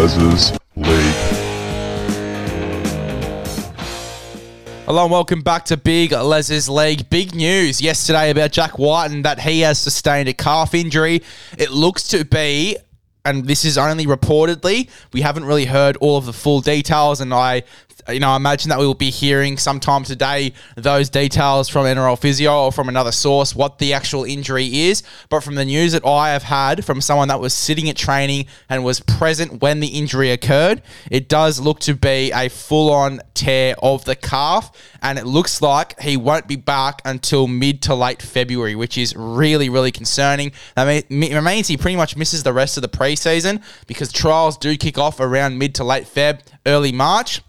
Big League. Hello and welcome back to Big Les's League. Big news yesterday about Jack Wighton that he has sustained a calf injury. It looks to be, and this is only reportedly, we haven't really heard all of the full details, and I you know, I imagine that we will be hearing sometime today those details from NRL physio or from another source what the actual injury is. But from the news that I have had from someone that was sitting at training and was present when the injury occurred, it does look to be a full on tear of the calf. And it looks like he won't be back until mid to late February, which is really, really concerning. That means he pretty much misses the rest of the preseason because trials do kick off around mid to late Feb, early March.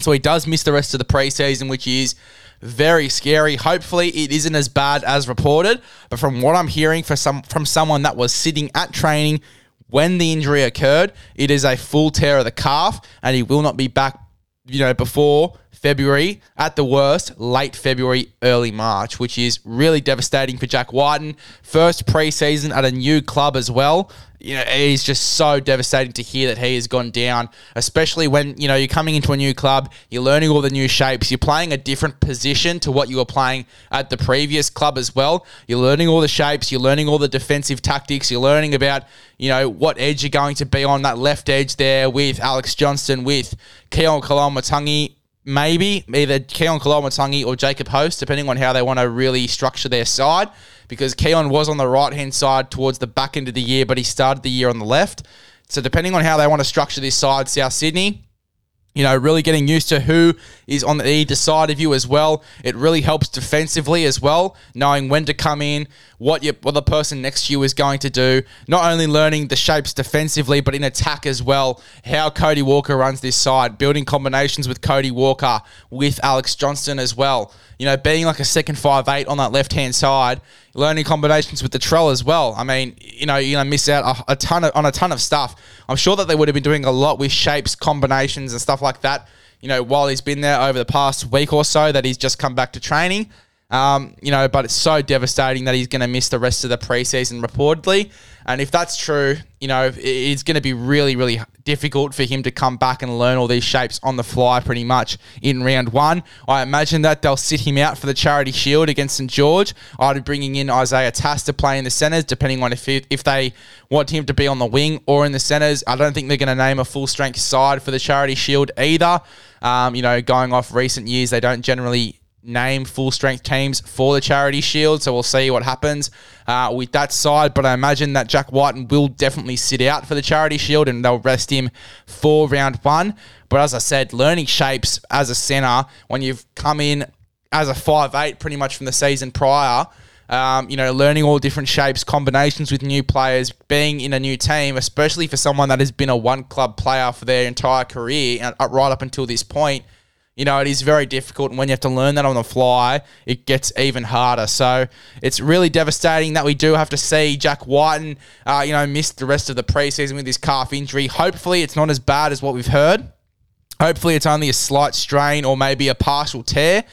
So he does miss the rest of the preseason, which is very scary. Hopefully, it isn't as bad as reported. But from what I'm hearing for some from someone that was sitting at training when the injury occurred, it is a full tear of the calf, and he will not be back. You know, before February, at the worst, late February, early March, which is really devastating for Jack Wighton. First preseason at a new club as well. You know, it is just so devastating to hear that he has gone down, especially when, you know, you're coming into a new club, you're learning all the new shapes, you're playing a different position to what you were playing at the previous club as well. You're learning all the shapes, you're learning all the defensive tactics, you're learning about, you know, what edge you're going to be on that left edge there with Alex Johnston, with Keaon Koloamatangi maybe either Keaon Koloamatangi or Jacob Host, depending on how they want to really structure their side. Because Keaon was on the right hand side towards the back end of the year, but he started the year on the left. So depending on how they want to structure this side, South Sydney, you know, really getting used to who is on the either side of you as well. It really helps defensively as well, knowing when to come in, what you, what the person next to you is going to do. Not only learning the shapes defensively, but in attack as well. How Cody Walker runs this side, building combinations with Cody Walker, with Alex Johnston as well. You know, being like a second five eight on that left hand side, learning combinations with Latrell as well. I mean, you know, you're gonna miss out a, a ton of, on a ton of stuff. I'm sure that they would have been doing a lot with shapes, combinations, and stuff like that. You know, while he's been there over the past week or so, that he's just come back to training. Um, you know, but it's so devastating that he's going to miss the rest of the preseason reportedly. And if that's true, you know, it's going to be really, really difficult for him to come back and learn all these shapes on the fly pretty much in round one. I imagine that they'll sit him out for the Charity Shield against St George. I'd be bringing in Isaiah Tass to play in the centres, depending on if, if they want him to be on the wing or in the centres. I don't think they're going to name a full strength side for the Charity Shield either. Um, you know, going off recent years, they don't generally name full strength teams for the charity shield. So we'll see what happens uh, with that side. But I imagine that Jack Wighton will definitely sit out for the charity shield and they'll rest him for round one. But as I said, learning shapes as a centre when you've come in as a five eight pretty much from the season prior. Um, you know, learning all different shapes, combinations with new players, being in a new team, especially for someone that has been a one club player for their entire career, uh, right up until this point, you know, it is very difficult. And when you have to learn that on the fly, it gets even harder. So it's really devastating that we do have to see Jack Wighton, uh, you know, miss the rest of the preseason with his calf injury. Hopefully, it's not as bad as what we've heard. Hopefully, it's only a slight strain or maybe a partial tear.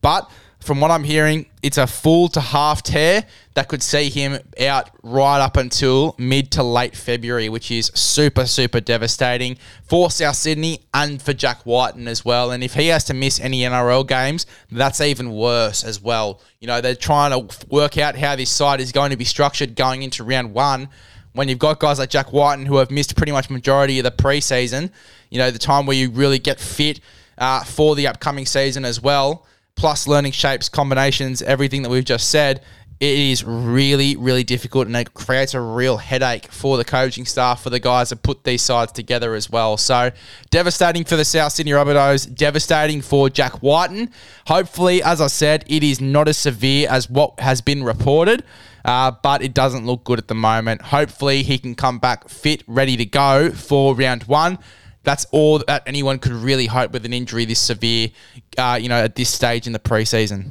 But from what I'm hearing, it's a full to half tear that could see him out right up until mid to late February, which is super, super devastating for South Sydney and for Jack Wighton as well. And if he has to miss any NRL games, that's even worse as well. You know, they're trying to work out how this side is going to be structured going into round one. When you've got guys like Jack Wighton who have missed pretty much majority of the preseason, you know, the time where you really get fit uh, for the upcoming season as well plus learning shapes, combinations, everything that we've just said, it is really, really difficult and it creates a real headache for the coaching staff, for the guys that put these sides together as well. So devastating for the South Sydney Rabbitohs, devastating for Jack Wighton. Hopefully, as I said, it is not as severe as what has been reported. Uh, but it doesn't look good at the moment. Hopefully, he can come back fit, ready to go for round one that's all that anyone could really hope with an injury this severe, uh, you know, at this stage in the preseason.